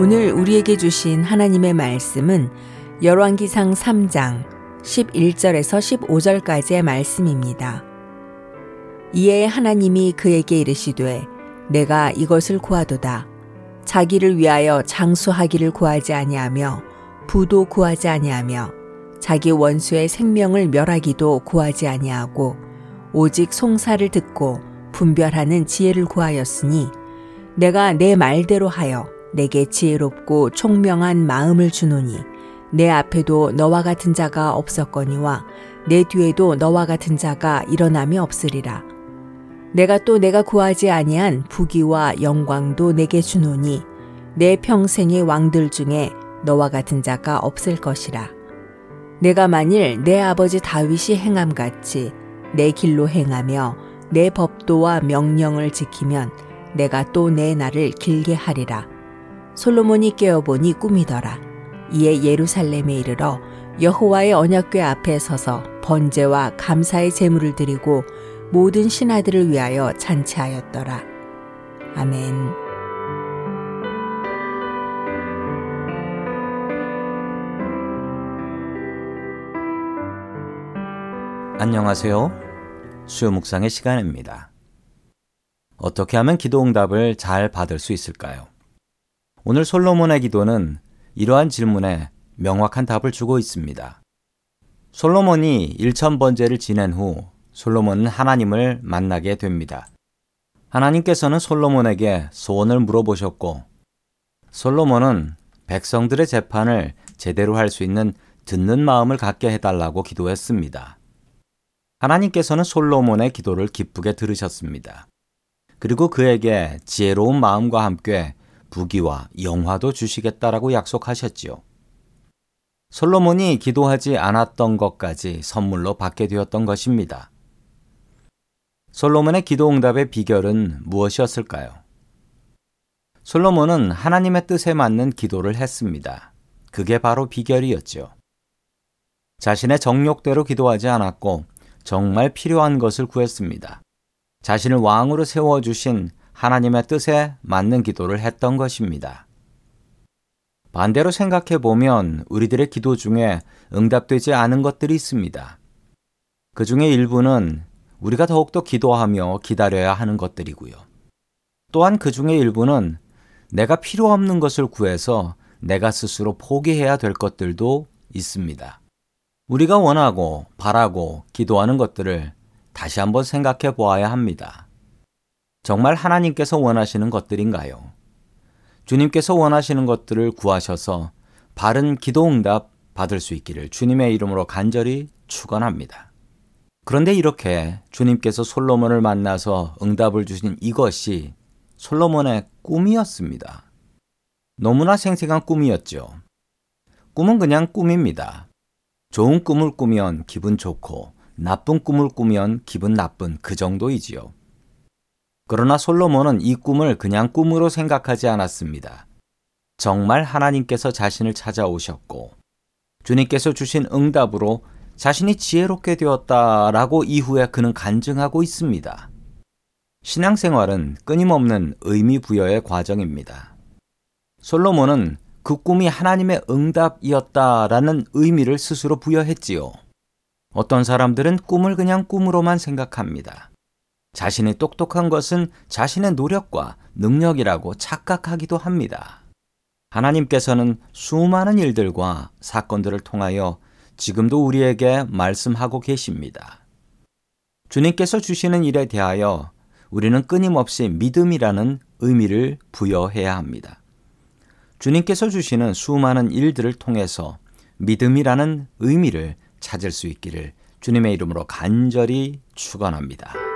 오늘 우리에게 주신 하나님의 말씀은 열왕기상 3장 11절에서 15절까지의 말씀입니다. 이에 하나님이 그에게 이르시되 내가 이것을 구하도다. 자기를 위하여 장수하기를 구하지 아니하며 부도 구하지 아니하며 자기 원수의 생명을 멸하기도 구하지 아니하고 오직 송사를 듣고 분별하는 지혜를 구하였으니 내가 내 말대로 하여 내게 지혜롭고 총명한 마음을 주노니 내 앞에도 너와 같은 자가 없었거니와 내 뒤에도 너와 같은 자가 일어남이 없으리라. 내가 또 내가 구하지 아니한 부귀와 영광도 내게 주노니 내 평생의 왕들 중에 너와 같은 자가 없을 것이라. 내가 만일 내 아버지 다윗이 행함 같이 내 길로 행하며 내 법도와 명령을 지키면 내가 또 내 날을 길게 하리라. 솔로몬이 깨어보니 꿈이더라. 이에 예루살렘에 이르러 여호와의 언약궤 앞에 서서 번제와 감사의 제물을 드리고 모든 신하들을 위하여 잔치하였더라. 아멘. 안녕하세요. 수요 묵상의 시간입니다. 어떻게 하면 기도 응답을 잘 받을 수 있을까요? 오늘 솔로몬의 기도는 이러한 질문에 명확한 답을 주고 있습니다. 솔로몬이 1천번제를 지낸 후 솔로몬은 하나님을 만나게 됩니다. 하나님께서는 솔로몬에게 소원을 물어보셨고 솔로몬은 백성들의 재판을 제대로 할 수 있는 듣는 마음을 갖게 해달라고 기도했습니다. 하나님께서는 솔로몬의 기도를 기쁘게 들으셨습니다. 그리고 그에게 지혜로운 마음과 함께 부귀와 영화도 주시겠다라고 약속하셨지요. 솔로몬이 기도하지 않았던 것까지 선물로 받게 되었던 것입니다. 솔로몬의 기도 응답의 비결은 무엇이었을까요? 솔로몬은 하나님의 뜻에 맞는 기도를 했습니다. 그게 바로 비결이었죠. 자신의 정욕대로 기도하지 않았고 정말 필요한 것을 구했습니다. 자신을 왕으로 세워주신 하나님의 뜻에 맞는 기도를 했던 것입니다. 반대로 생각해 보면 우리들의 기도 중에 응답되지 않은 것들이 있습니다. 그 중에 일부는 우리가 더욱더 기도하며 기다려야 하는 것들이고요. 또한 그 중에 일부는 내가 필요 없는 것을 구해서 내가 스스로 포기해야 될 것들도 있습니다. 우리가 원하고 바라고 기도하는 것들을 다시 한번 생각해 보아야 합니다. 정말 하나님께서 원하시는 것들인가요? 주님께서 원하시는 것들을 구하셔서 바른 기도 응답 받을 수 있기를 주님의 이름으로 간절히 축원합니다. 그런데 이렇게 주님께서 솔로몬을 만나서 응답을 주신 이것이 솔로몬의 꿈이었습니다. 너무나 생생한 꿈이었죠. 꿈은 그냥 꿈입니다. 좋은 꿈을 꾸면 기분 좋고 나쁜 꿈을 꾸면 기분 나쁜 그 정도이지요. 그러나 솔로몬은 이 꿈을 그냥 꿈으로 생각하지 않았습니다. 정말 하나님께서 자신을 찾아오셨고 주님께서 주신 응답으로 자신이 지혜롭게 되었다라고 이후에 그는 간증하고 있습니다. 신앙생활은 끊임없는 의미 부여의 과정입니다. 솔로몬은 그 꿈이 하나님의 응답이었다라는 의미를 스스로 부여했지요. 어떤 사람들은 꿈을 그냥 꿈으로만 생각합니다. 자신이 똑똑한 것은 자신의 노력과 능력이라고 착각하기도 합니다. 하나님께서는 수많은 일들과 사건들을 통하여 지금도 우리에게 말씀하고 계십니다. 주님께서 주시는 일에 대하여 우리는 끊임없이 믿음이라는 의미를 부여해야 합니다. 주님께서 주시는 수많은 일들을 통해서 믿음이라는 의미를 찾을 수 있기를 주님의 이름으로 간절히 축원합니다.